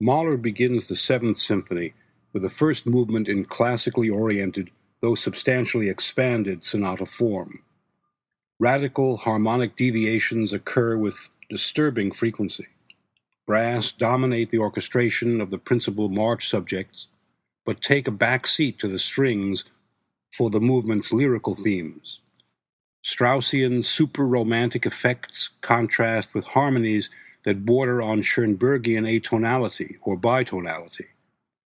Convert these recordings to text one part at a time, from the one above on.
Mahler begins the Seventh Symphony with the first movement in classically oriented, though substantially expanded, sonata form. Radical harmonic deviations occur with disturbing frequency. Brass dominate the orchestration of the principal march subjects, but take a back seat to the strings for the movement's lyrical themes. Straussian super romantic effects contrast with harmonies that border on Schoenbergian atonality or bitonality.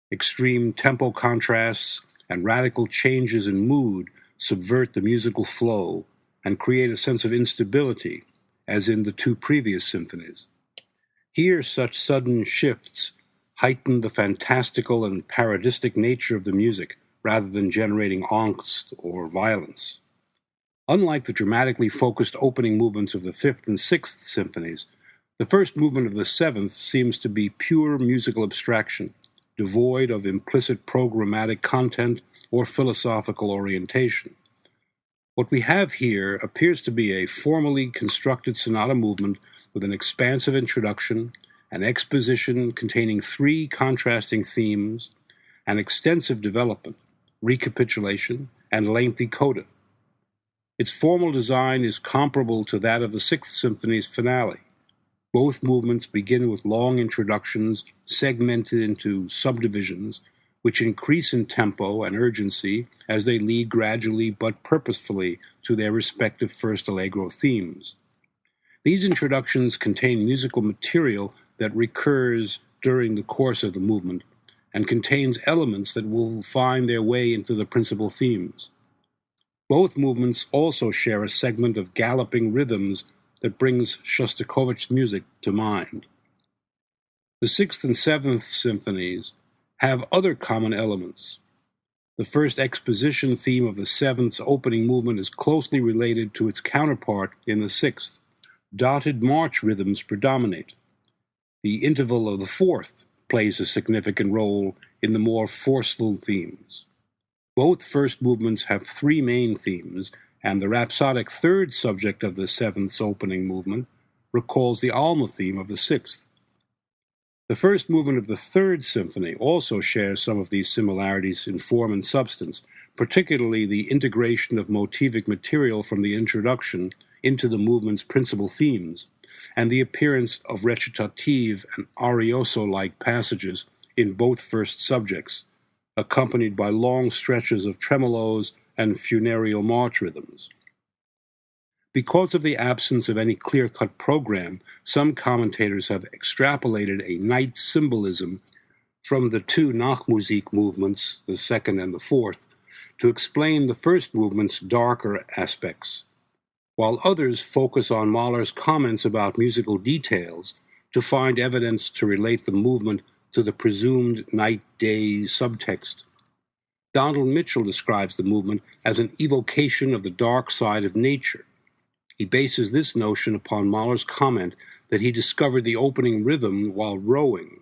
Extreme tempo contrasts and radical changes in mood subvert the musical flow and create a sense of instability, as in the two previous symphonies. Here, such sudden shifts heighten the fantastical and parodistic nature of the music rather than generating angst or violence. Unlike the dramatically focused opening movements of the Fifth and Sixth Symphonies, the first movement of the Seventh seems to be pure musical abstraction, devoid of implicit programmatic content or philosophical orientation. What we have here appears to be a formally constructed sonata movement with an expansive introduction, an exposition containing three contrasting themes, an extensive development, recapitulation, and lengthy coda. Its formal design is comparable to that of the Sixth Symphony's finale, both movements begin with long introductions segmented into subdivisions, which increase in tempo and urgency as they lead gradually but purposefully to their respective first allegro themes. These introductions contain musical material that recurs during the course of the movement and contains elements that will find their way into the principal themes. Both movements also share a segment of galloping rhythms that brings Shostakovich's music to mind. The Sixth and Seventh Symphonies have other common elements. The first exposition theme of the Seventh's opening movement is closely related to its counterpart in the Sixth. Dotted march rhythms predominate. The interval of the Fourth plays a significant role in the more forceful themes. Both first movements have three main themes and the rhapsodic third subject of the seventh's opening movement recalls the Alma theme of the sixth. The first movement of the third symphony also shares some of these similarities in form and substance, particularly the integration of motivic material from the introduction into the movement's principal themes, and the appearance of recitative and arioso like passages in both first subjects, accompanied by long stretches of tremolos and funereal march rhythms. Because of the absence of any clear cut program, some commentators have extrapolated a night symbolism from the two Nachtmusik movements, the second and the fourth, to explain the first movement's darker aspects, while others focus on Mahler's comments about musical details to find evidence to relate the movement to the presumed night day subtext. Donald Mitchell describes the movement as an evocation of the dark side of nature. He bases this notion upon Mahler's comment that he discovered the opening rhythm while rowing,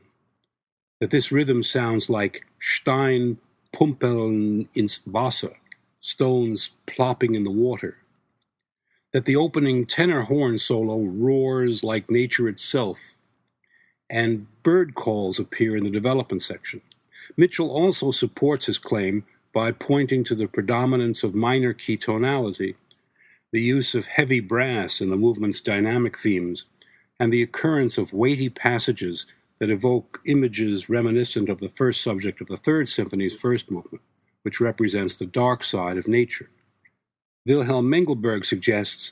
that this rhythm sounds like Stein pumpeln ins Wasser, stones plopping in the water, that the opening tenor horn solo roars like nature itself, and bird calls appear in the development section. Mitchell also supports his claim by pointing to the predominance of minor key tonality, the use of heavy brass in the movement's dynamic themes, and the occurrence of weighty passages that evoke images reminiscent of the first subject of the Third Symphony's first movement, which represents the dark side of nature. Wilhelm Mengelberg suggests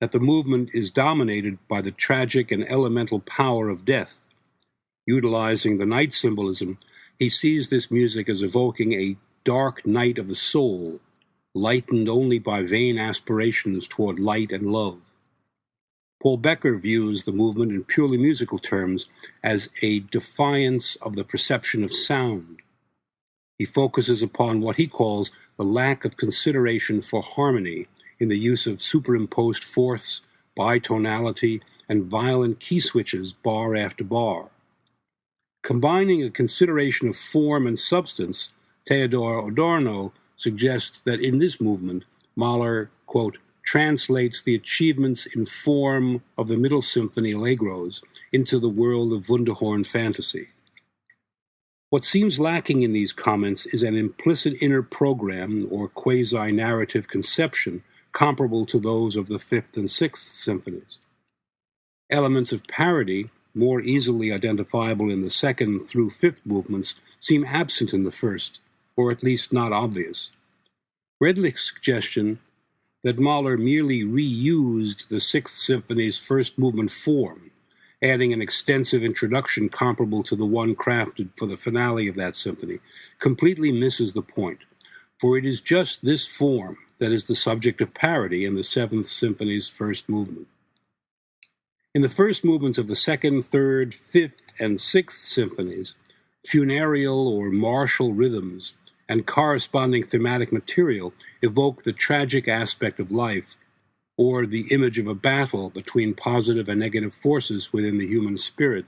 that the movement is dominated by the tragic and elemental power of death. Utilizing the night symbolism, he sees this music as evoking a dark night of the soul, lightened only by vain aspirations toward light and love. Paul Bekker views the movement in purely musical terms as a defiance of the perception of sound. He focuses upon what he calls the lack of consideration for harmony in the use of superimposed fourths, bitonality, and violent key switches bar after bar. Combining a consideration of form and substance Theodor Adorno suggests that in this movement, Mahler, quote, translates the achievements in form of the Middle Symphony allegros into the world of Wunderhorn fantasy. What seems lacking in these comments is an implicit inner program or quasi narrative conception comparable to those of the Fifth and Sixth Symphonies. Elements of parody, more easily identifiable in the second through fifth movements, seem absent in the first, or at least not obvious. Redlich's suggestion that Mahler merely reused the Sixth Symphony's first movement form, adding an extensive introduction comparable to the one crafted for the finale of that symphony, completely misses the point, for it is just this form that is the subject of parody in the Seventh Symphony's first movement. In the first movements of the second, third, fifth, and sixth symphonies, funereal or martial rhythms and corresponding thematic material evoke the tragic aspect of life or the image of a battle between positive and negative forces within the human spirit.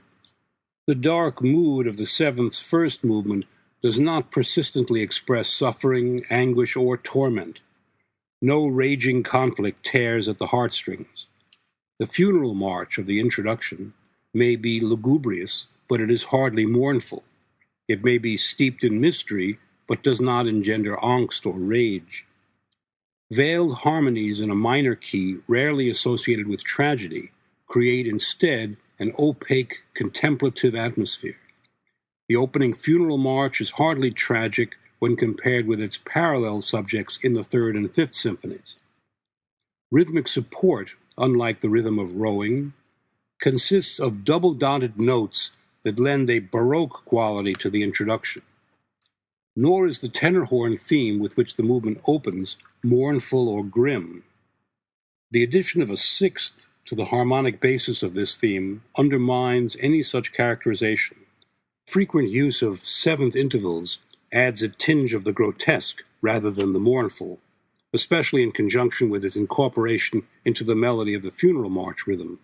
The dark mood of the seventh's first movement does not persistently express suffering, anguish, or torment. No raging conflict tears at the heartstrings. The funeral march of the introduction may be lugubrious, but it is hardly mournful. It may be steeped in mystery, but does not engender angst or rage. Veiled harmonies in a minor key, rarely associated with tragedy, create instead an opaque, contemplative atmosphere. The opening funeral march is hardly tragic, when compared with its parallel subjects in the Third and Fifth Symphonies. Rhythmic support, unlike the rhythm of rowing, consists of double dotted notes that lend a Baroque quality to the introduction. Nor is the tenor horn theme with which the movement opens mournful or grim. The addition of a sixth to the harmonic basis of this theme undermines any such characterization. Frequent use of seventh intervals adds a tinge of the grotesque rather than the mournful, especially in conjunction with its incorporation into the melody of the funeral march rhythm.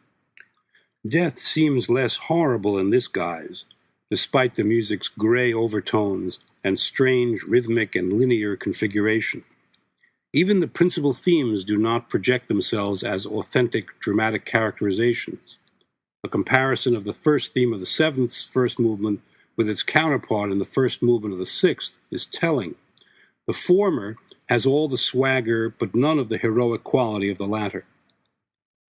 Death seems less horrible in this guise, despite the music's gray overtones and strange rhythmic and linear configuration. Even the principal themes do not project themselves as authentic dramatic characterizations. A comparison of the first theme of the seventh first movement with its counterpart in the first movement of the sixth is telling. The former has all the swagger but none of the heroic quality of the latter.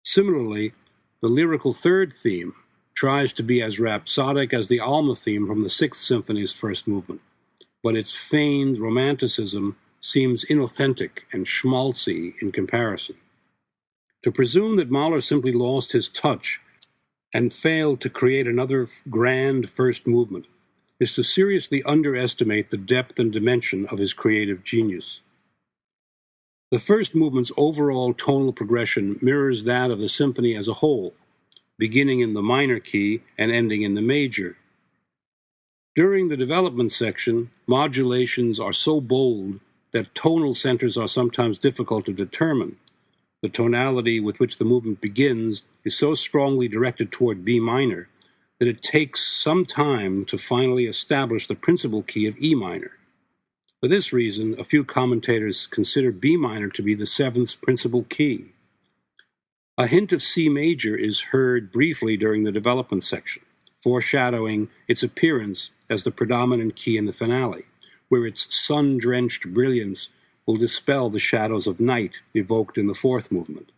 Similarly, the lyrical third theme tries to be as rhapsodic as the Alma theme from the Sixth Symphony's first movement, but its feigned romanticism seems inauthentic and schmaltzy in comparison. To presume that Mahler simply lost his touch and failed to create another grand first movement is to seriously underestimate the depth and dimension of his creative genius. The first movement's overall tonal progression mirrors that of the symphony as a whole, beginning in the minor key and ending in the major. During the development section, modulations are so bold that tonal centers are sometimes difficult to determine. The tonality with which the movement begins is so strongly directed toward B minor that it takes some time to finally establish the principal key of E minor. For this reason, a few commentators consider B minor to be the seventh principal key. A hint of C major is heard briefly during the development section, foreshadowing its appearance as the predominant key in the finale, where its sun drenched brilliance will dispel the shadows of night evoked in the fourth movement.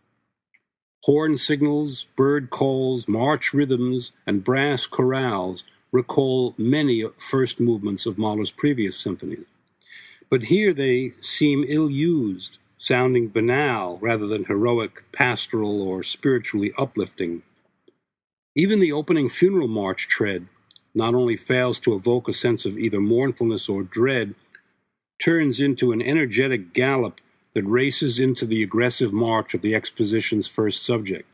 Horn signals, bird calls, march rhythms, and brass chorales recall many first movements of Mahler's previous symphonies. But here they seem ill used, sounding banal rather than heroic, pastoral, or spiritually uplifting. Even the opening funeral march tread not only fails to evoke a sense of either mournfulness or dread, turns into an energetic gallop that races into the aggressive march of the exposition's first subject.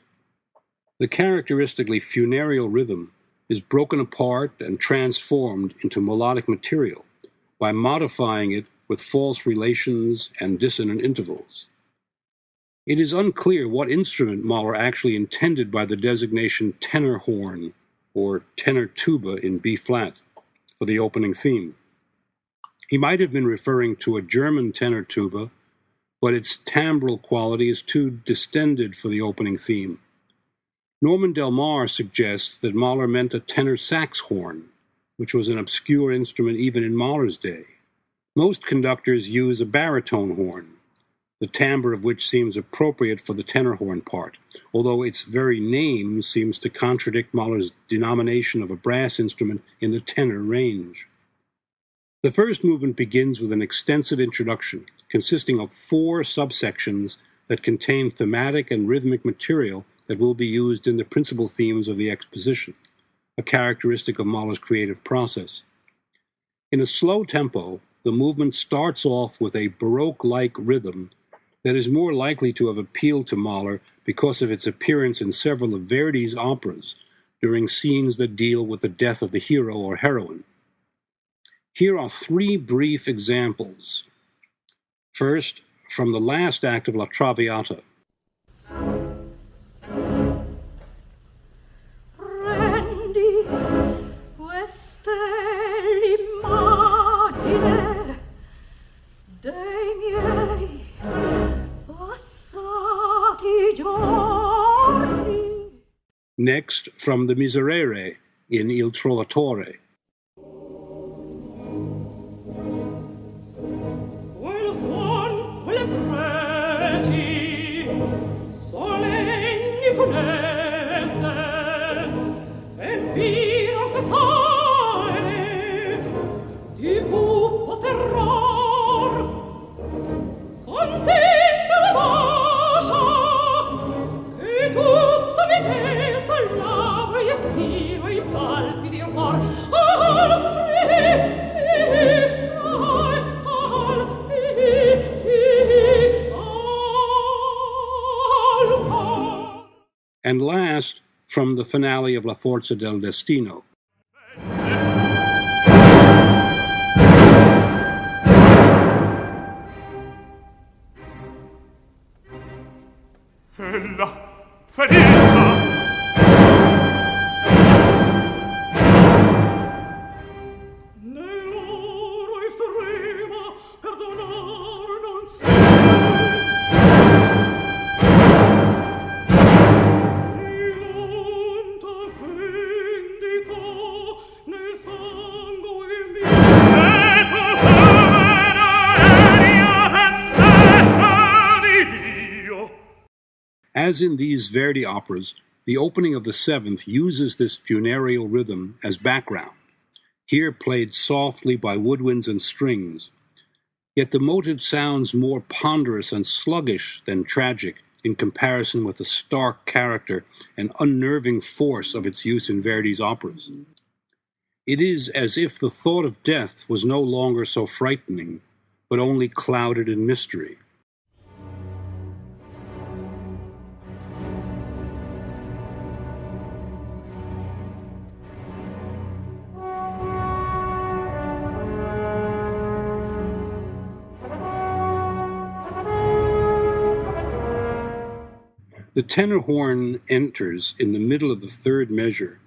The characteristically funereal rhythm is broken apart and transformed into melodic material by modifying it with false relations and dissonant intervals. It is unclear what instrument Mahler actually intended by the designation tenor horn or tenor tuba in B flat for the opening theme. He might have been referring to a German tenor tuba but its timbral quality is too distended for the opening theme. Norman Del Mar suggests that Mahler meant a tenor sax horn, which was an obscure instrument even in Mahler's day. Most conductors use a baritone horn, the timbre of which seems appropriate for the tenor horn part, although its very name seems to contradict Mahler's denomination of a brass instrument in the tenor range. The first movement begins with an extensive introduction consisting of four subsections that contain thematic and rhythmic material that will be used in the principal themes of the exposition, a characteristic of Mahler's creative process. In a slow tempo, the movement starts off with a Baroque like rhythm that is more likely to have appealed to Mahler because of its appearance in several of Verdi's operas during scenes that deal with the death of the hero or heroine. Here are three brief examples. First, from the last act of La Traviata. Next, from the Miserere in Il Trovatore. And last, from the finale of La Forza del Destino. As in these Verdi operas, the opening of the seventh uses this funereal rhythm as background, here played softly by woodwinds and strings. Yet the motive sounds more ponderous and sluggish than tragic in comparison with the stark character and unnerving force of its use in Verdi's operas. It is as if the thought of death was no longer so frightening, but only clouded in mystery. The tenor horn enters in the middle of the third measure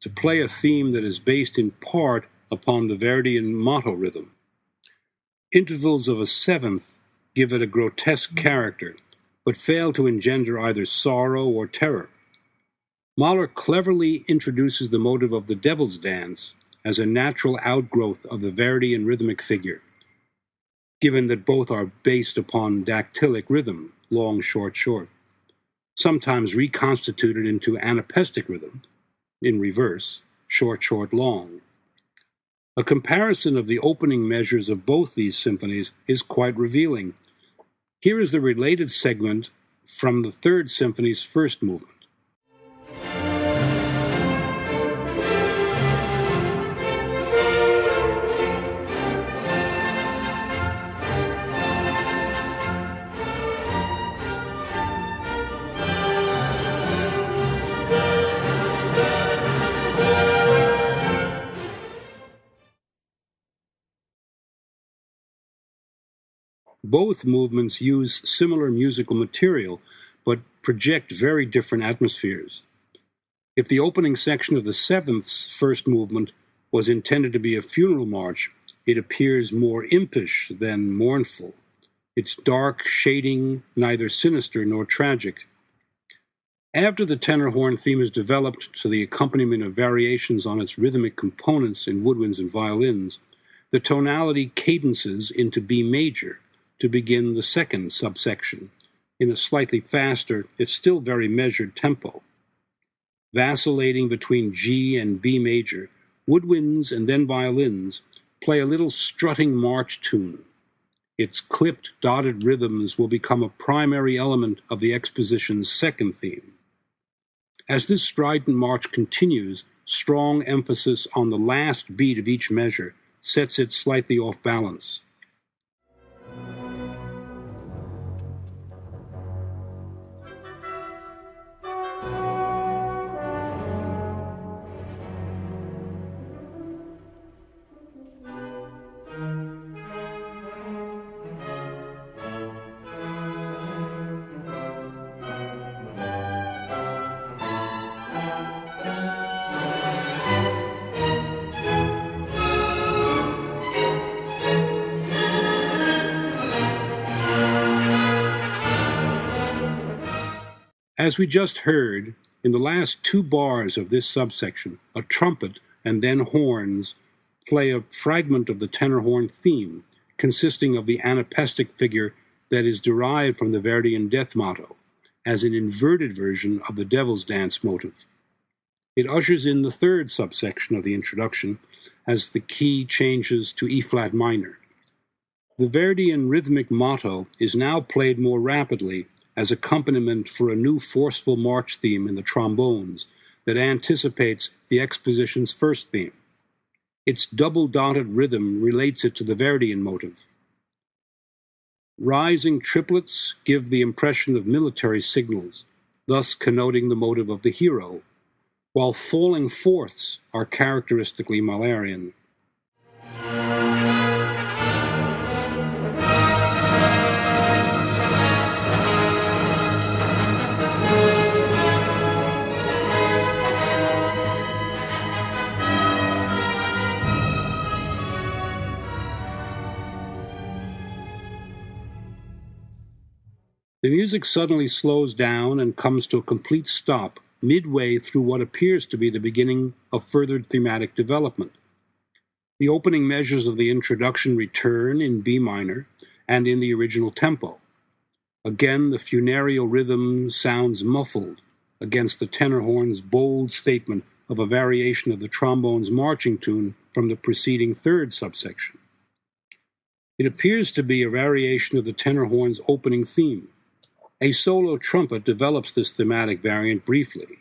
to play a theme that is based in part upon the Verdian motto rhythm. Intervals of a seventh give it a grotesque character, but fail to engender either sorrow or terror. Mahler cleverly introduces the motive of the devil's dance as a natural outgrowth of the Verdian rhythmic figure, given that both are based upon dactylic rhythm, long, short, short sometimes reconstituted into anapestic rhythm, in reverse, short, short, long. A comparison of the opening measures of both these symphonies is quite revealing. Here is the related segment from the Third Symphony's first movement. Both movements use similar musical material, but project very different atmospheres. If the opening section of the seventh's first movement was intended to be a funeral march, it appears more impish than mournful, its dark shading neither sinister nor tragic. After the tenor horn theme is developed to the accompaniment of variations on its rhythmic components in woodwinds and violins, the tonality cadences into B major to begin the second subsection in a slightly faster, yet still very measured tempo. Vacillating between G and B major, woodwinds and then violins play a little strutting march tune. Its clipped, dotted rhythms will become a primary element of the exposition's second theme. As this strident march continues, strong emphasis on the last beat of each measure sets it slightly off balance. As we just heard, in the last two bars of this subsection, a trumpet and then horns play a fragment of the tenor horn theme, consisting of the anapestic figure that is derived from the Verdian death motto, as an inverted version of the Devil's Dance motive. It ushers in the third subsection of the introduction as the key changes to E flat minor. The Verdian rhythmic motto is now played more rapidly as accompaniment for a new forceful march theme in the trombones that anticipates the exposition's first theme. Its double dotted rhythm relates it to the Verdian motive. Rising triplets give the impression of military signals, thus connoting the motive of the hero, while falling fourths are characteristically Mahlerian. The music suddenly slows down and comes to a complete stop midway through what appears to be the beginning of further thematic development. The opening measures of the introduction return in B minor and in the original tempo. Again, the funereal rhythm sounds muffled against the tenor horn's bold statement of a variation of the trombone's marching tune from the preceding third subsection. It appears to be a variation of the tenor horn's opening theme a solo trumpet develops this thematic variant briefly.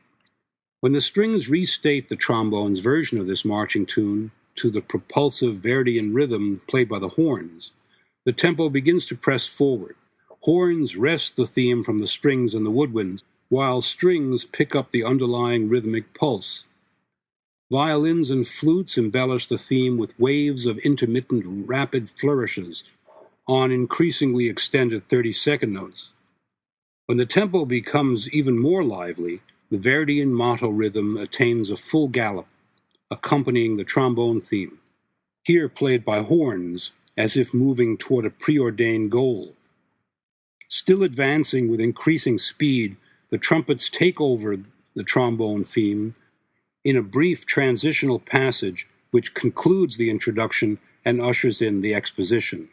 When the strings restate the trombone's version of this marching tune to the propulsive Verdian rhythm played by the horns, the tempo begins to press forward. Horns wrest the theme from the strings and the woodwinds, while strings pick up the underlying rhythmic pulse. Violins and flutes embellish the theme with waves of intermittent rapid flourishes on increasingly extended 30 second notes. When the tempo becomes even more lively, the Verdian motto rhythm attains a full gallop, accompanying the trombone theme, here played by horns as if moving toward a preordained goal. Still advancing with increasing speed, the trumpets take over the trombone theme in a brief transitional passage which concludes the introduction and ushers in the exposition.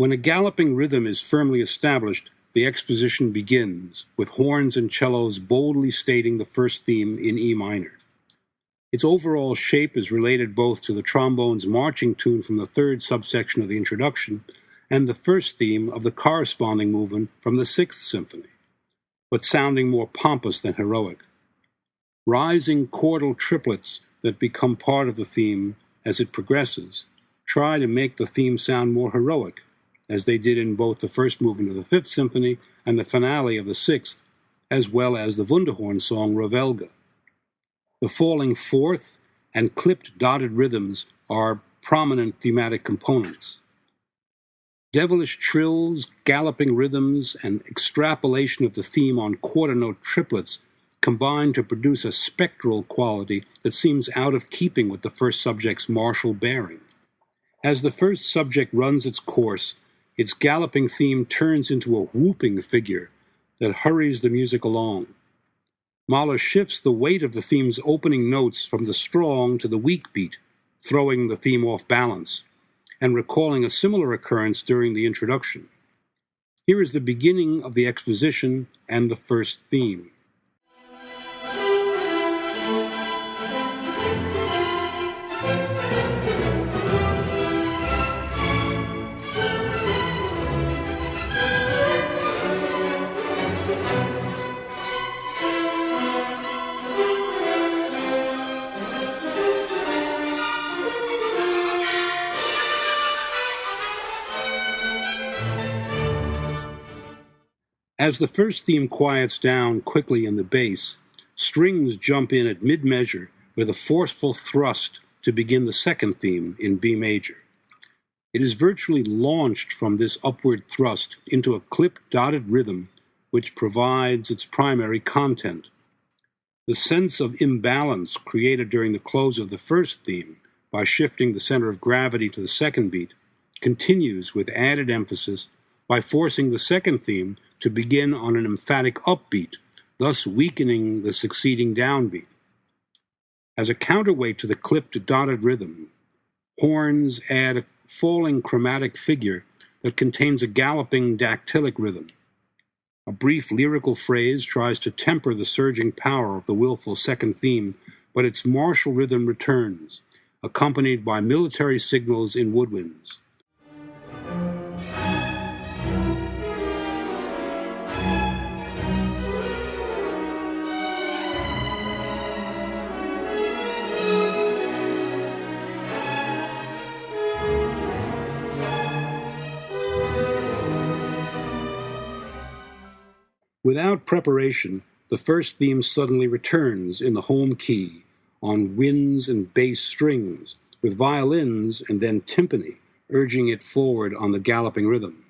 When a galloping rhythm is firmly established, the exposition begins, with horns and cellos boldly stating the first theme in E minor. Its overall shape is related both to the trombone's marching tune from the third subsection of the introduction and the first theme of the corresponding movement from the Sixth Symphony, but sounding more pompous than heroic. Rising chordal triplets that become part of the theme as it progresses try to make the theme sound more heroic, as they did in both the first movement of the Fifth Symphony and the finale of the Sixth, as well as the Wunderhorn song Revelge. The falling fourth and clipped dotted rhythms are prominent thematic components. Devilish trills, galloping rhythms, and extrapolation of the theme on quarter note triplets combine to produce a spectral quality that seems out of keeping with the first subject's martial bearing. As the first subject runs its course, its galloping theme turns into a whooping figure that hurries the music along. Mahler shifts the weight of the theme's opening notes from the strong to the weak beat, throwing the theme off balance, and recalling a similar occurrence during the introduction. Here is the beginning of the exposition and the first theme. As the first theme quiets down quickly in the bass, strings jump in at mid measure with a forceful thrust to begin the second theme in B major. It is virtually launched from this upward thrust into a clip dotted rhythm which provides its primary content. The sense of imbalance created during the close of the first theme by shifting the center of gravity to the second beat continues with added emphasis by forcing the second theme to begin on an emphatic upbeat, thus weakening the succeeding downbeat. As a counterweight to the clipped dotted rhythm, horns add a falling chromatic figure that contains a galloping dactylic rhythm. A brief lyrical phrase tries to temper the surging power of the willful second theme, but its martial rhythm returns, accompanied by military signals in woodwinds. Without preparation, the first theme suddenly returns in the home key on winds and bass strings, with violins and then timpani urging it forward on the galloping rhythm.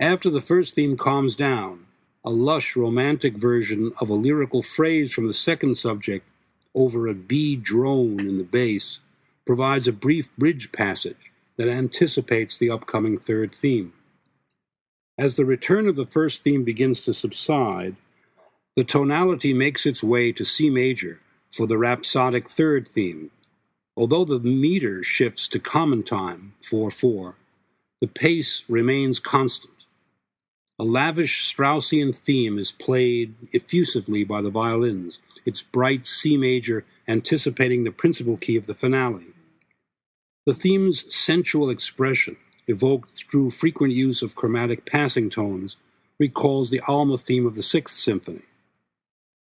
After the first theme calms down, a lush romantic version of a lyrical phrase from the second subject over a B drone in the bass provides a brief bridge passage that anticipates the upcoming third theme. As the return of the first theme begins to subside, the tonality makes its way to C major for the rhapsodic third theme. Although the meter shifts to common time, 4 4, the pace remains constant. A lavish Straussian theme is played effusively by the violins, its bright C major anticipating the principal key of the finale. The theme's sensual expression evoked through frequent use of chromatic passing tones, recalls the Alma theme of the Sixth Symphony.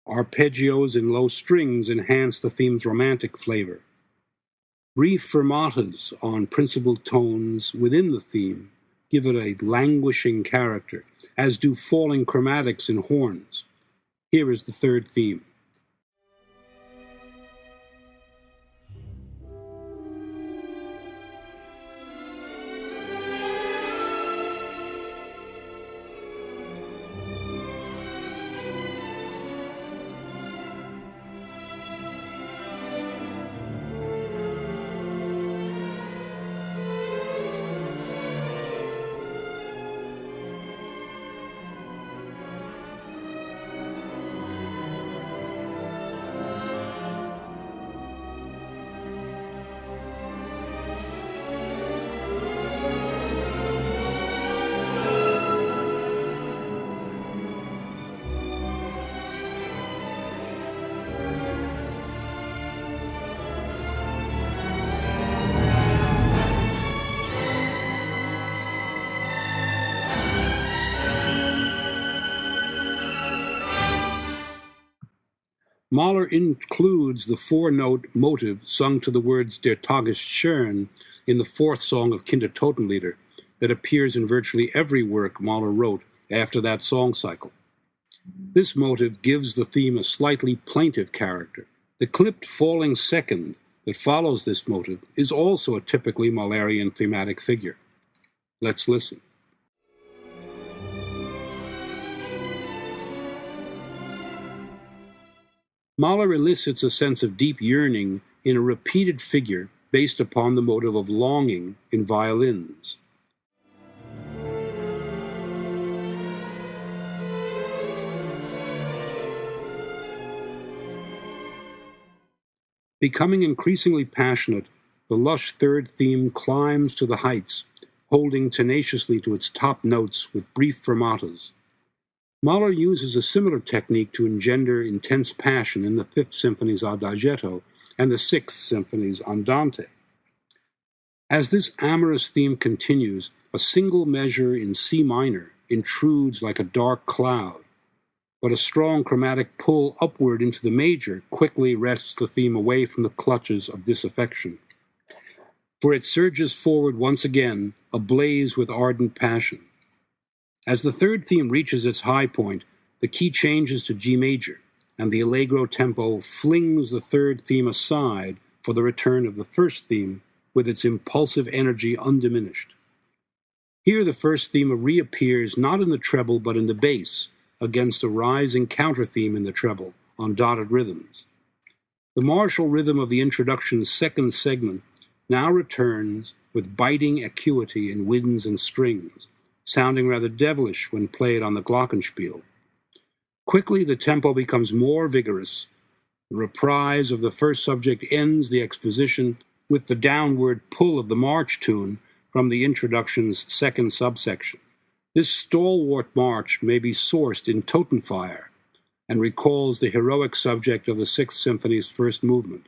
Arpeggios in low strings enhance the theme's romantic flavor. Brief fermatas on principal tones within the theme give it a languishing character, as do falling chromatics in horns. Here is the third theme. Mahler includes the four note motive sung to the words Der Tag ist schön in the fourth song of Kindertotenlieder that appears in virtually every work Mahler wrote after that song cycle. This motive gives the theme a slightly plaintive character. The clipped falling second that follows this motive is also a typically Mahlerian thematic figure. Let's listen. Mahler elicits a sense of deep yearning in a repeated figure based upon the motive of longing in violins. Becoming increasingly passionate, the lush third theme climbs to the heights, holding tenaciously to its top notes with brief fermatas. Mahler uses a similar technique to engender intense passion in the Fifth Symphony's Adagietto and the Sixth Symphony's Andante. As this amorous theme continues, a single measure in C minor intrudes like a dark cloud, but a strong chromatic pull upward into the major quickly wrests the theme away from the clutches of disaffection. For it surges forward once again, ablaze with ardent passion. As the third theme reaches its high point, the key changes to G major, and the allegro tempo flings the third theme aside for the return of the first theme with its impulsive energy undiminished. Here, the first theme reappears not in the treble but in the bass, against a rising counter theme in the treble on dotted rhythms. The martial rhythm of the introduction's second segment now returns with biting acuity in winds and strings sounding rather devilish when played on the glockenspiel. Quickly, the tempo becomes more vigorous. The reprise of the first subject ends the exposition with the downward pull of the march tune from the introduction's second subsection. This stalwart march may be sourced in Totenfeier and recalls the heroic subject of the Sixth Symphony's first movement.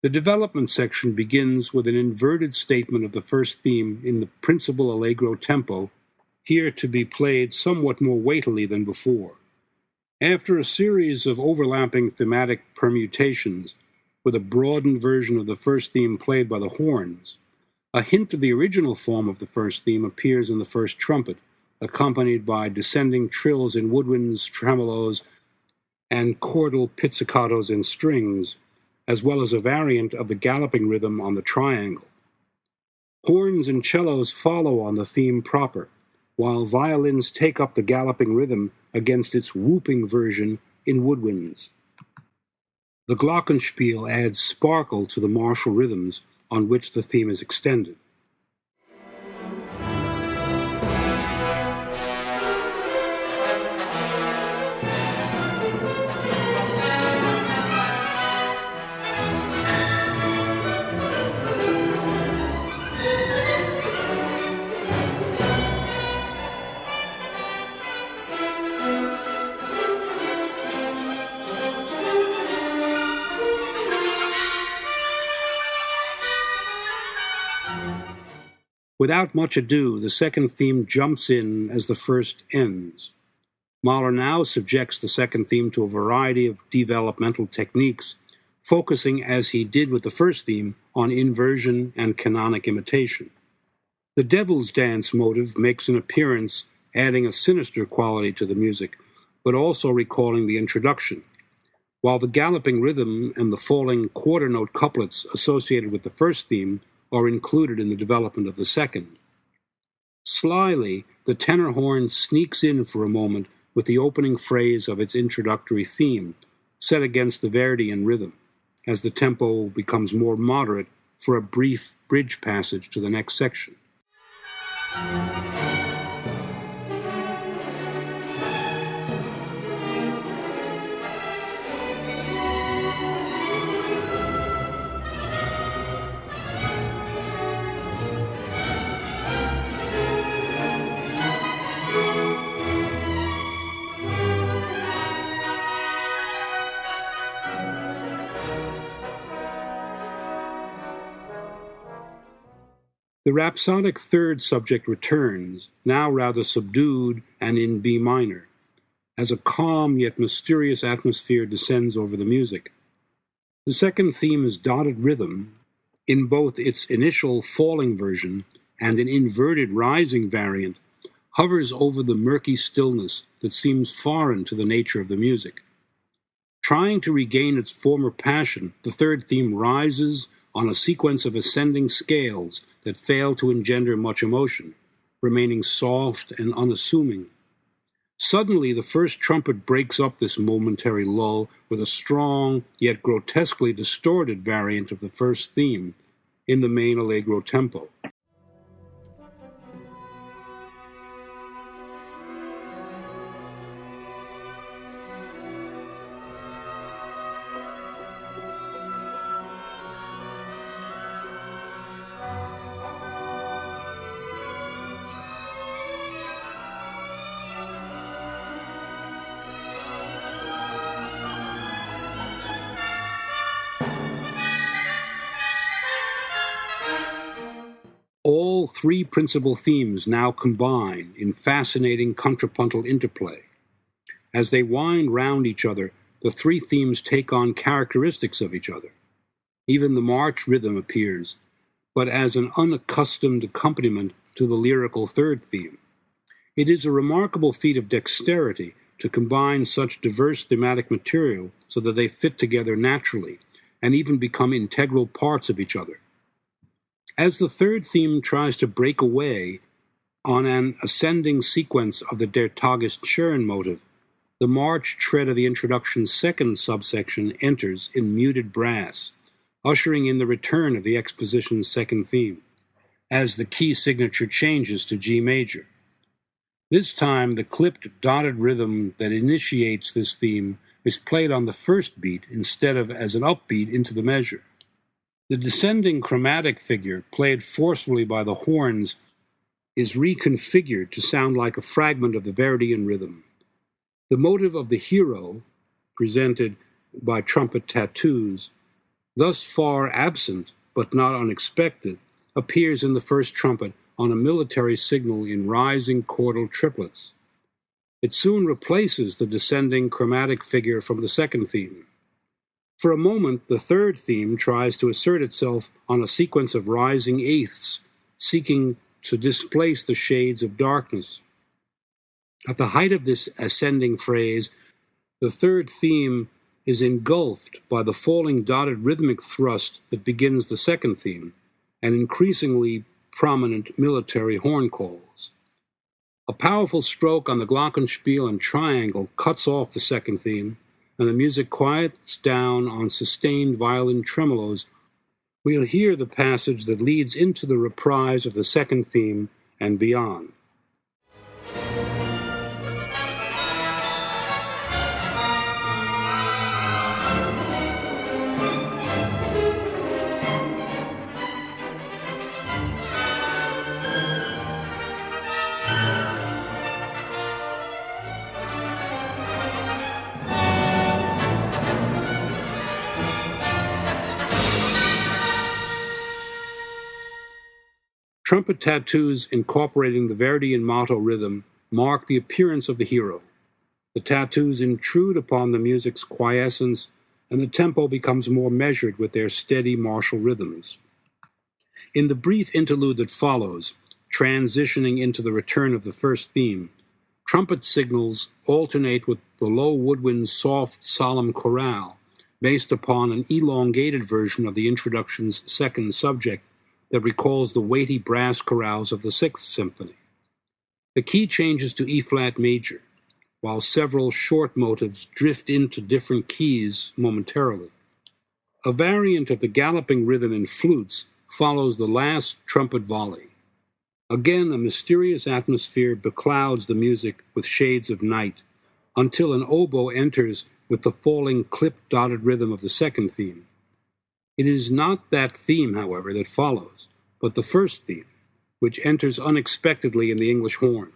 The development section begins with an inverted statement of the first theme in the principal allegro tempo, here to be played somewhat more weightily than before. After a series of overlapping thematic permutations, with a broadened version of the first theme played by the horns, a hint of the original form of the first theme appears in the first trumpet, accompanied by descending trills in woodwinds, tremolos, and chordal pizzicatos and strings, as well as a variant of the galloping rhythm on the triangle. Horns and cellos follow on the theme proper, while violins take up the galloping rhythm against its whooping version in woodwinds. The glockenspiel adds sparkle to the martial rhythms on which the theme is extended. Without much ado, the second theme jumps in as the first ends. Mahler now subjects the second theme to a variety of developmental techniques, focusing, as he did with the first theme, on inversion and canonic imitation. The Devil's Dance motive makes an appearance, adding a sinister quality to the music, but also recalling the introduction. While the galloping rhythm and the falling quarter note couplets associated with the first theme are included in the development of the second. Slyly, the tenor horn sneaks in for a moment with the opening phrase of its introductory theme, set against the Verdian rhythm, as the tempo becomes more moderate for a brief bridge passage to the next section. The rhapsodic third subject returns, now rather subdued and in B minor, as a calm yet mysterious atmosphere descends over the music. The second theme is dotted rhythm in both its initial falling version and an inverted rising variant hovers over the murky stillness that seems foreign to the nature of the music. Trying to regain its former passion, the third theme rises on a sequence of ascending scales that fail to engender much emotion, remaining soft and unassuming. Suddenly, the first trumpet breaks up this momentary lull with a strong, yet grotesquely distorted variant of the first theme in the main allegro tempo. Three principal themes now combine in fascinating contrapuntal interplay. As they wind round each other, the three themes take on characteristics of each other. Even the march rhythm appears, but as an unaccustomed accompaniment to the lyrical third theme. It is a remarkable feat of dexterity to combine such diverse thematic material so that they fit together naturally and even become integral parts of each other. As the third theme tries to break away on an ascending sequence of the Der Tag ist schön motive, the march tread of the introduction's second subsection enters in muted brass, ushering in the return of the exposition's second theme, as the key signature changes to G major. This time, the clipped, dotted rhythm that initiates this theme is played on the first beat instead of as an upbeat into the measure. The descending chromatic figure, played forcefully by the horns, is reconfigured to sound like a fragment of the Verdian rhythm. The motive of the hero, presented by trumpet tattoos, thus far absent but not unexpected, appears in the first trumpet on a military signal in rising chordal triplets. It soon replaces the descending chromatic figure from the second theme. For a moment, the third theme tries to assert itself on a sequence of rising eighths, seeking to displace the shades of darkness. At the height of this ascending phrase, the third theme is engulfed by the falling dotted rhythmic thrust that begins the second theme, and increasingly prominent military horn calls. A powerful stroke on the glockenspiel and triangle cuts off the second theme, and the music quiets down on sustained violin tremolos, we'll hear the passage that leads into the reprise of the second theme and beyond. Trumpet tattoos incorporating the Verdian motto rhythm mark the appearance of the hero. The tattoos intrude upon the music's quiescence, and the tempo becomes more measured with their steady martial rhythms. In the brief interlude that follows, transitioning into the return of the first theme, trumpet signals alternate with the low woodwind's soft, solemn chorale, based upon an elongated version of the introduction's second subject that recalls the weighty brass chorales of the Sixth Symphony. The key changes to E flat major, while several short motives drift into different keys momentarily. A variant of the galloping rhythm in flutes follows the last trumpet volley. Again, a mysterious atmosphere beclouds the music with shades of night, until an oboe enters with the falling clip dotted rhythm of the second theme. It is not that theme, however, that follows, but the first theme, which enters unexpectedly in the English horn.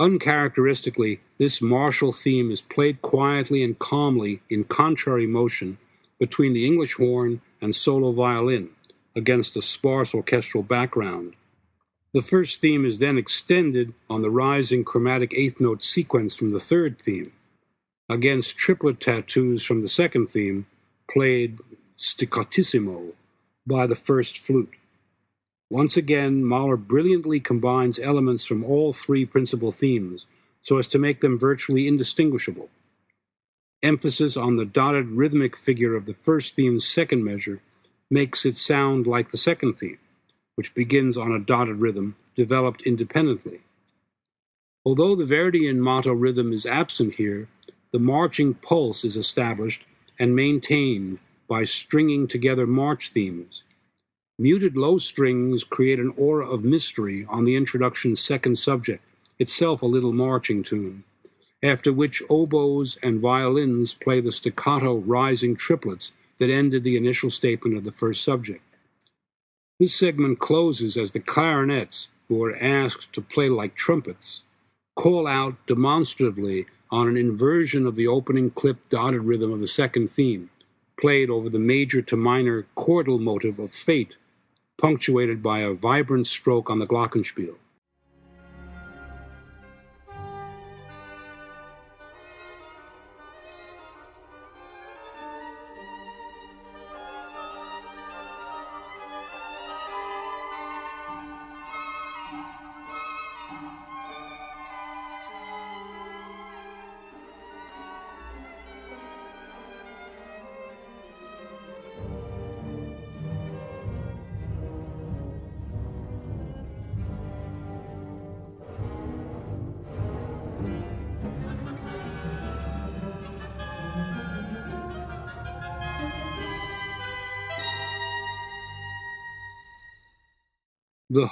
Uncharacteristically, this martial theme is played quietly and calmly in contrary motion between the English horn and solo violin against a sparse orchestral background. The first theme is then extended on the rising chromatic eighth note sequence from the third theme, against triplet tattoos from the second theme, played staccatissimo by the first flute. Once again, Mahler brilliantly combines elements from all three principal themes so as to make them virtually indistinguishable. Emphasis on the dotted rhythmic figure of the first theme's second measure makes it sound like the second theme, which begins on a dotted rhythm developed independently. Although the Verdian motto rhythm is absent here, the marching pulse is established and maintained by stringing together march themes Muted low strings create an aura of mystery on the introduction's second subject, itself a little marching tune, after which oboes and violins play the staccato rising triplets that ended the initial statement of the first subject. This segment closes as the clarinets, who are asked to play like trumpets, call out demonstratively on an inversion of the opening clip dotted rhythm of the second theme, played over the major to minor chordal motive of fate punctuated by a vibrant stroke on the glockenspiel.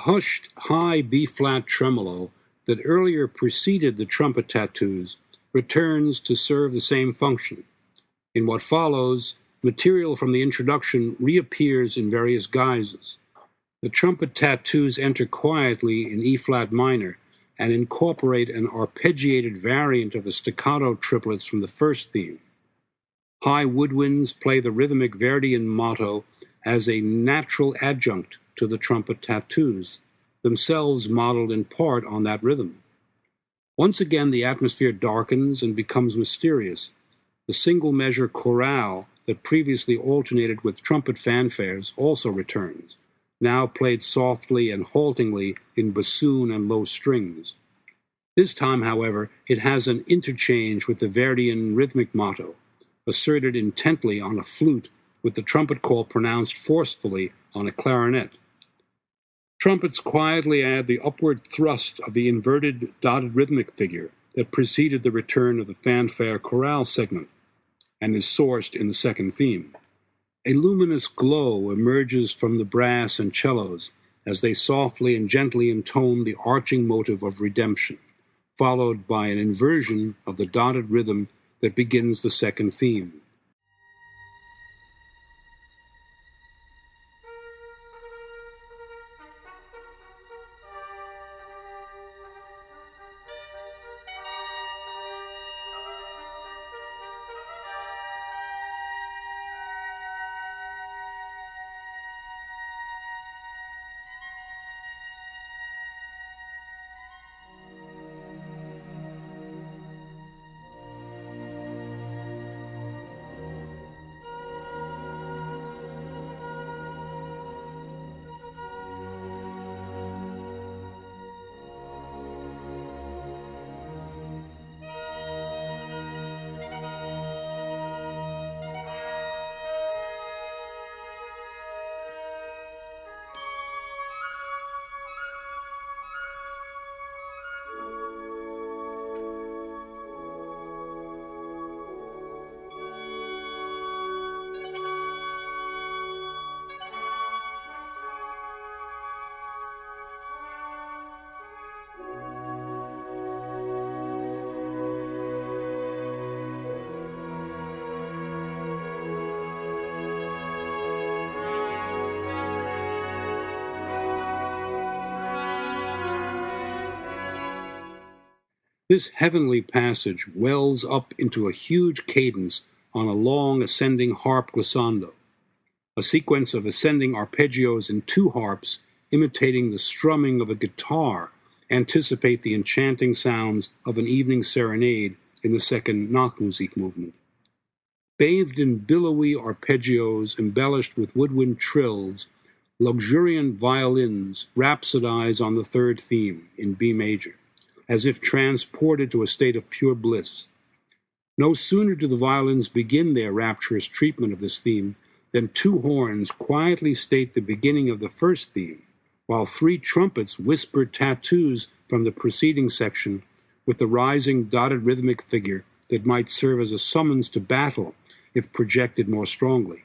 Hushed high B flat tremolo that earlier preceded the trumpet tattoos returns to serve the same function. In what follows, material from the introduction reappears in various guises. The trumpet tattoos enter quietly in E flat minor and incorporate an arpeggiated variant of the staccato triplets from the first theme. High woodwinds play the rhythmic Verdian motto as a natural adjunct to the trumpet tattoos, themselves modeled in part on that rhythm. Once again, the atmosphere darkens and becomes mysterious. The single measure chorale that previously alternated with trumpet fanfares also returns, now played softly and haltingly in bassoon and low strings. This time, however, it has an interchange with the Verdian rhythmic motto, asserted intently on a flute with the trumpet call pronounced forcefully on a clarinet. Trumpets quietly add the upward thrust of the inverted dotted rhythmic figure that preceded the return of the fanfare chorale segment and is sourced in the second theme. A luminous glow emerges from the brass and cellos as they softly and gently intone the arching motive of redemption, followed by an inversion of the dotted rhythm that begins the second theme. This heavenly passage wells up into a huge cadence on a long ascending harp glissando, a sequence of ascending arpeggios in two harps imitating the strumming of a guitar anticipate the enchanting sounds of an evening serenade in the second Nachtmusik movement. Bathed in billowy arpeggios embellished with woodwind trills, luxuriant violins rhapsodize on the third theme in B major, as if transported to a state of pure bliss. No sooner do the violins begin their rapturous treatment of this theme than two horns quietly state the beginning of the first theme, while three trumpets whisper tattoos from the preceding section with the rising dotted rhythmic figure that might serve as a summons to battle if projected more strongly.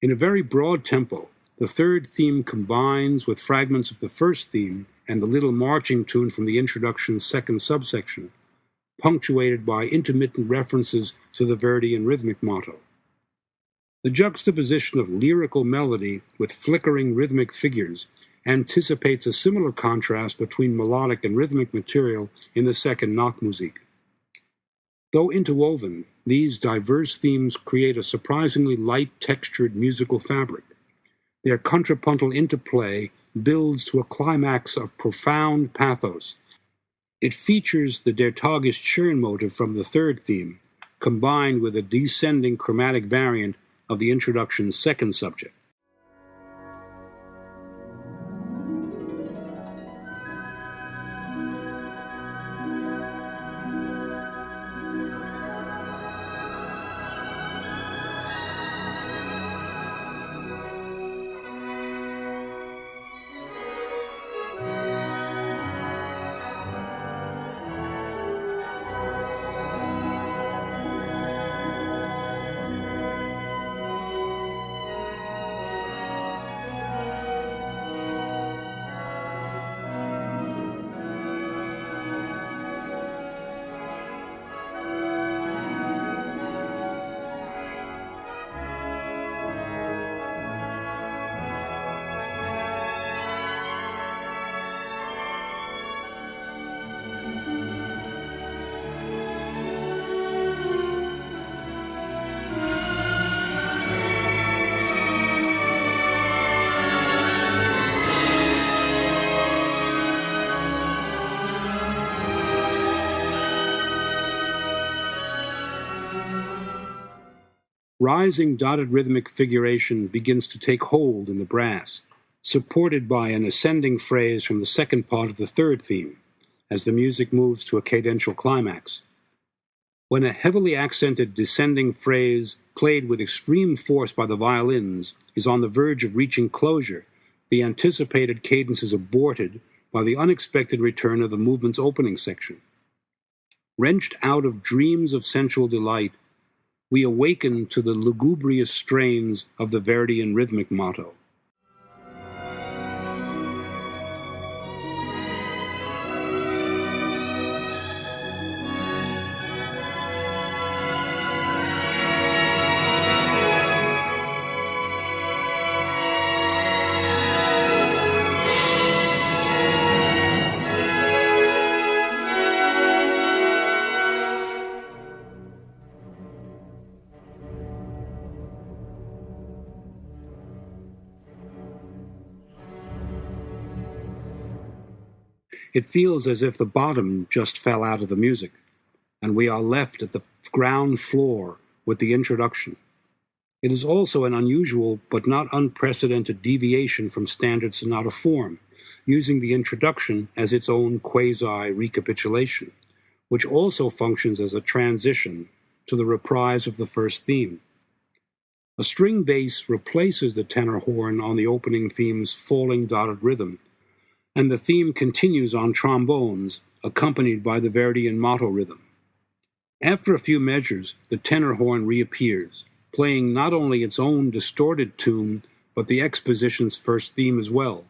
In a very broad tempo, the third theme combines with fragments of the first theme and the little marching tune from the introduction's second subsection, punctuated by intermittent references to the Verdian rhythmic motto. The juxtaposition of lyrical melody with flickering rhythmic figures anticipates a similar contrast between melodic and rhythmic material in the second Nachtmusik. Though interwoven, these diverse themes create a surprisingly light textured musical fabric. Their contrapuntal interplay builds to a climax of profound pathos. It features the Der Tag ist motive from the third theme, combined with a descending chromatic variant of the introduction's second subject. Rising dotted rhythmic figuration begins to take hold in the brass, supported by an ascending phrase from the second part of the third theme, as the music moves to a cadential climax. When a heavily accented descending phrase, played with extreme force by the violins, is on the verge of reaching closure, the anticipated cadence is aborted by the unexpected return of the movement's opening section. Wrenched out of dreams of sensual delight, we awaken to the lugubrious strains of the Verdian rhythmic motto. It feels as if the bottom just fell out of the music, and we are left at the ground floor with the introduction. It is also an unusual but not unprecedented deviation from standard sonata form, using the introduction as its own quasi recapitulation, which also functions as a transition to the reprise of the first theme. A string bass replaces the tenor horn on the opening theme's falling dotted rhythm and the theme continues on trombones, accompanied by the Verdian motto rhythm. After a few measures, the tenor horn reappears, playing not only its own distorted tune, but the exposition's first theme as well.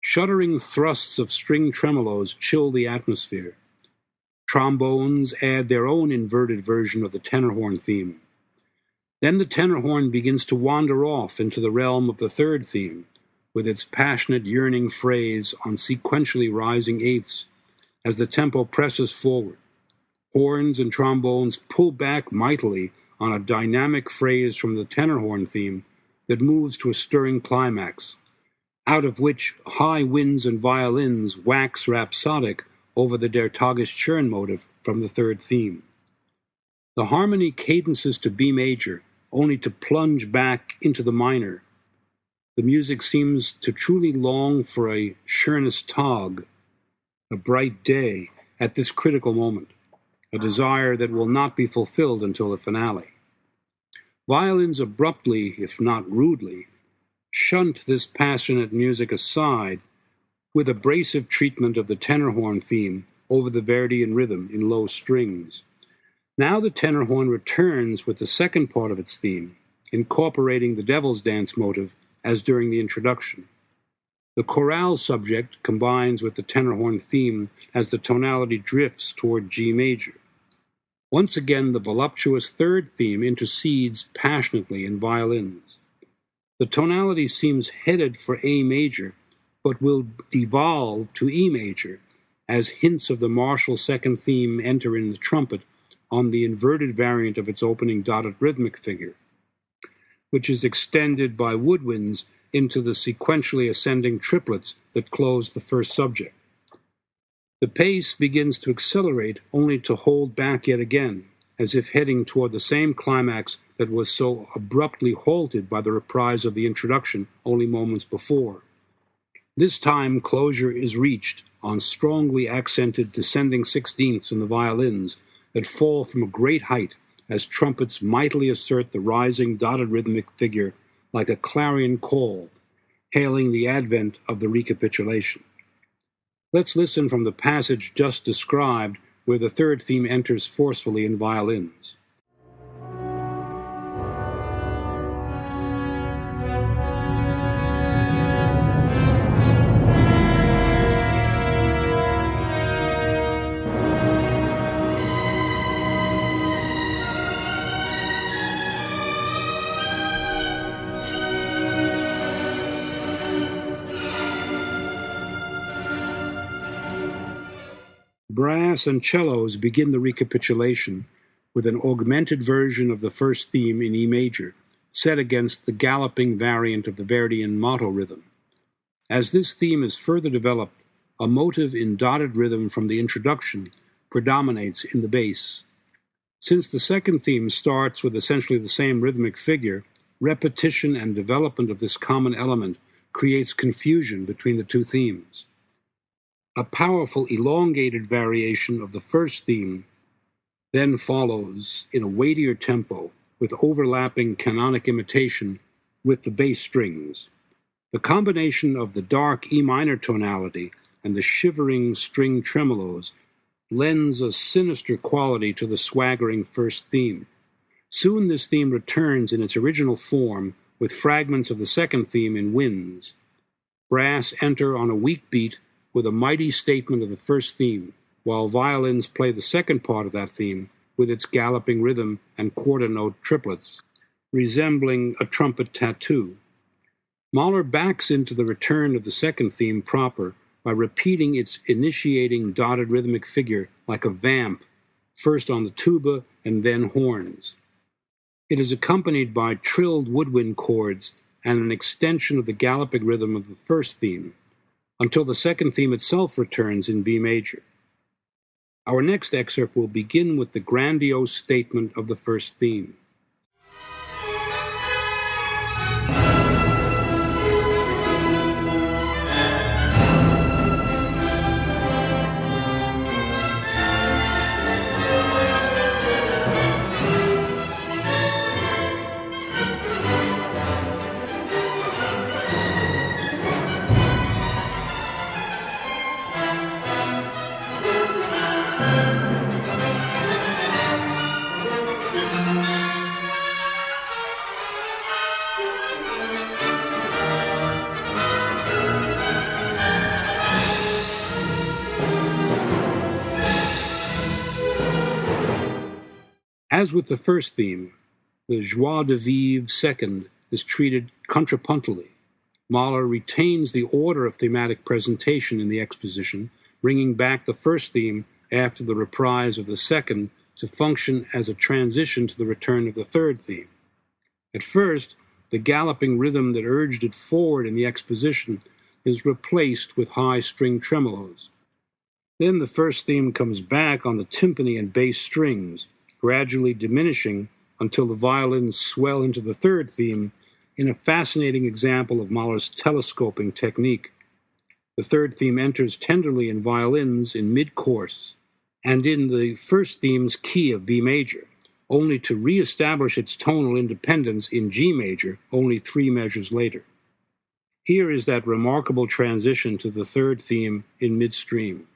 Shuddering thrusts of string tremolos chill the atmosphere. Trombones add their own inverted version of the tenor horn theme. Then the tenor horn begins to wander off into the realm of the third theme, with its passionate, yearning phrase on sequentially rising eighths, as the tempo presses forward. Horns and trombones pull back mightily on a dynamic phrase from the tenor horn theme that moves to a stirring climax, out of which high winds and violins wax rhapsodic over the Der Tag ist schön motive from the third theme. The harmony cadences to B major, only to plunge back into the minor. The music seems to truly long for a schönes Tag, a bright day, at this critical moment, a desire that will not be fulfilled until the finale. Violins abruptly, if not rudely, shunt this passionate music aside with abrasive treatment of the tenor horn theme over the Verdian rhythm in low strings. Now the tenor horn returns with the second part of its theme, incorporating the Devil's Dance motive as during the introduction. The chorale subject combines with the tenor horn theme as the tonality drifts toward G major. Once again, the voluptuous third theme intercedes passionately in violins. The tonality seems headed for A major, but will devolve to E major as hints of the martial second theme enter in the trumpet on the inverted variant of its opening dotted rhythmic figure, which is extended by woodwinds into the sequentially ascending triplets that close the first subject. The pace begins to accelerate only to hold back yet again, as if heading toward the same climax that was so abruptly halted by the reprise of the introduction only moments before. This time, closure is reached on strongly accented descending sixteenths in the violins that fall from a great height as trumpets mightily assert the rising dotted rhythmic figure like a clarion call, hailing the advent of the recapitulation. Let's listen from the passage just described where the third theme enters forcefully in violins. Brass and cellos begin the recapitulation with an augmented version of the first theme in E major, set against the galloping variant of the Verdian motto rhythm. As this theme is further developed, a motive in dotted rhythm from the introduction predominates in the bass. Since the second theme starts with essentially the same rhythmic figure, repetition and development of this common element creates confusion between the two themes. A powerful elongated variation of the first theme then follows in a weightier tempo with overlapping canonic imitation with the bass strings. The combination of the dark E minor tonality and the shivering string tremolos lends a sinister quality to the swaggering first theme. Soon this theme returns in its original form with fragments of the second theme in winds. Brass enter on a weak beat with a mighty statement of the first theme, while violins play the second part of that theme with its galloping rhythm and quarter note triplets, resembling a trumpet tattoo. Mahler backs into the return of the second theme proper by repeating its initiating dotted rhythmic figure like a vamp, first on the tuba and then horns. It is accompanied by trilled woodwind chords and an extension of the galloping rhythm of the first theme until the second theme itself returns in B major. Our next excerpt will begin with the grandiose statement of the first theme. As with the first theme, the joie de vivre second is treated contrapuntally. Mahler retains the order of thematic presentation in the exposition, bringing back the first theme after the reprise of the second to function as a transition to the return of the third theme. At first, the galloping rhythm that urged it forward in the exposition is replaced with high string tremolos. Then the first theme comes back on the timpani and bass strings, gradually diminishing until the violins swell into the third theme in a fascinating example of Mahler's telescoping technique. The third theme enters tenderly in violins in mid course and in the first theme's key of B major, only to re establish its tonal independence in G major only three measures later. Here is that remarkable transition to the third theme in midstream.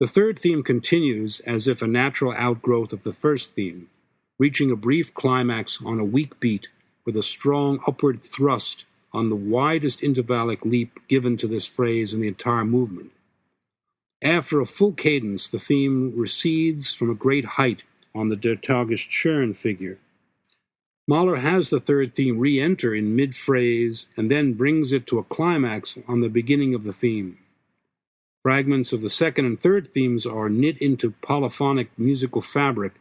The third theme continues as if a natural outgrowth of the first theme, reaching a brief climax on a weak beat with a strong upward thrust on the widest intervallic leap given to this phrase in the entire movement. After a full cadence, the theme recedes from a great height on the Der Tag ist schön figure. Mahler has the third theme re enter in mid phrase and then brings it to a climax on the beginning of the theme. Fragments of the second and third themes are knit into polyphonic musical fabric,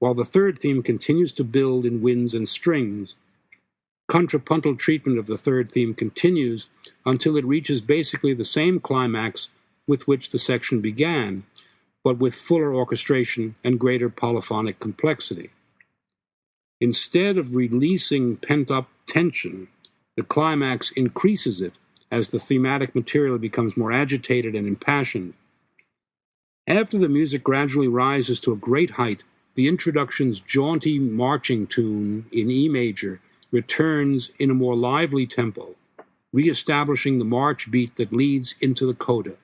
while the third theme continues to build in winds and strings. Contrapuntal treatment of the third theme continues until it reaches basically the same climax with which the section began, but with fuller orchestration and greater polyphonic complexity. Instead of releasing pent up tension, the climax increases it as the thematic material becomes more agitated and impassioned. After the music gradually rises to a great height, the introduction's jaunty marching tune in E major returns in a more lively tempo, re-establishing the march beat that leads into the coda.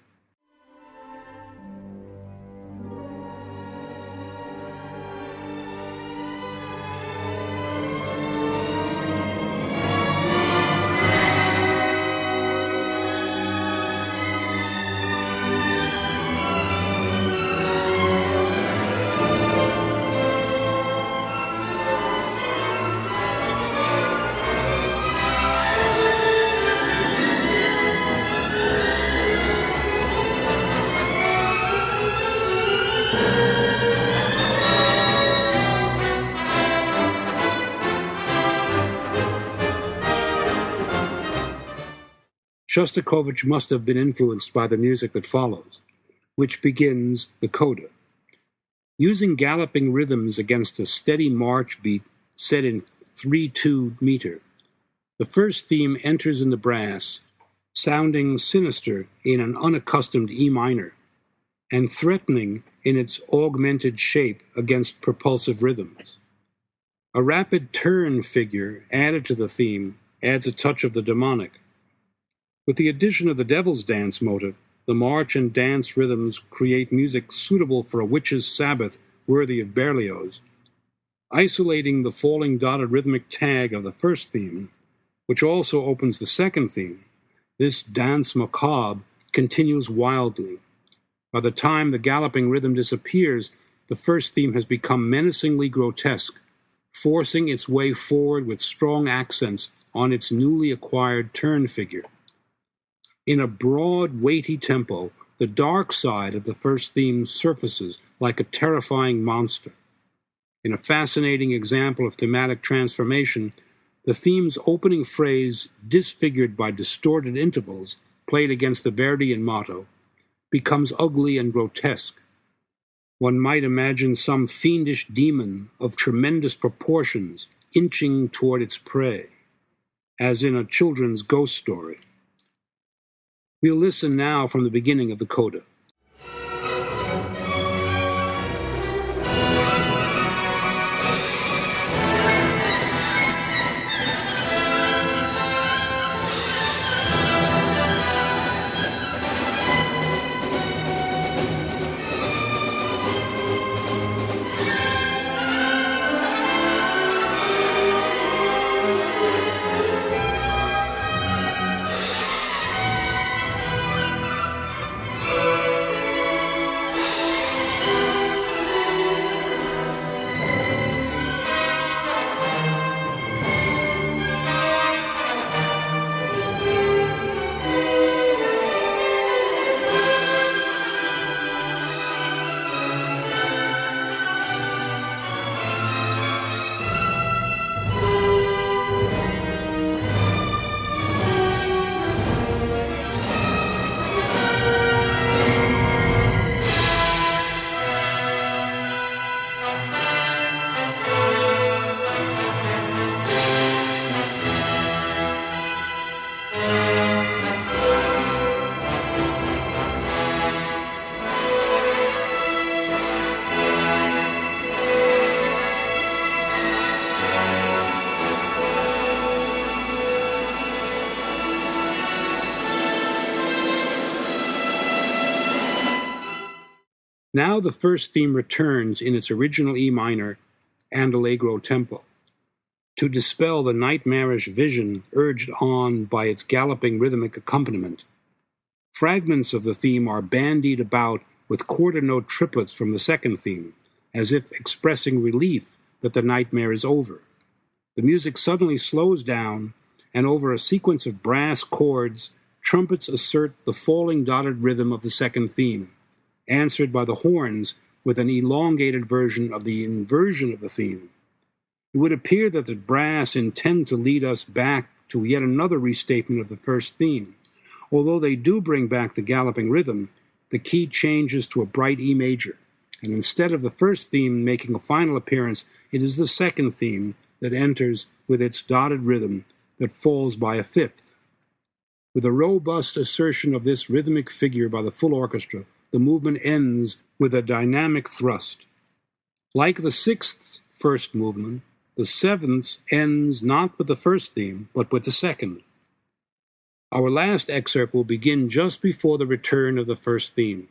Shostakovich must have been influenced by the music that follows, which begins the coda. Using galloping rhythms against a steady march beat set in 3 2 meter, the first theme enters in the brass, sounding sinister in an unaccustomed E minor, and threatening in its augmented shape against propulsive rhythms. A rapid turn figure added to the theme adds a touch of the demonic. With the addition of the Devil's Dance motive, the march and dance rhythms create music suitable for a witch's sabbath worthy of Berlioz. Isolating the falling dotted rhythmic tag of the first theme, which also opens the second theme, this dance macabre continues wildly. By the time the galloping rhythm disappears, the first theme has become menacingly grotesque, forcing its way forward with strong accents on its newly acquired turn figure. In a broad, weighty tempo, the dark side of the first theme surfaces like a terrifying monster. In a fascinating example of thematic transformation, the theme's opening phrase, disfigured by distorted intervals played against the Verdian motto, becomes ugly and grotesque. One might imagine some fiendish demon of tremendous proportions inching toward its prey, as in a children's ghost story. We'll listen now from the beginning of the coda. Now the first theme returns in its original E minor and allegro tempo. To dispel the nightmarish vision urged on by its galloping rhythmic accompaniment, fragments of the theme are bandied about with quarter note triplets from the second theme, as if expressing relief that the nightmare is over. The music suddenly slows down, and over a sequence of brass chords, trumpets assert the falling dotted rhythm of the second theme, answered by the horns with an elongated version of the inversion of the theme. It would appear that the brass intend to lead us back to yet another restatement of the first theme. Although they do bring back the galloping rhythm, the key changes to a bright E major, and instead of the first theme making a final appearance, it is the second theme that enters with its dotted rhythm that falls by a fifth. With a robust assertion of this rhythmic figure by the full orchestra, the movement ends with a dynamic thrust. Like the sixth first movement, the seventh ends not with the first theme, but with the second. Our last excerpt will begin just before the return of the first theme.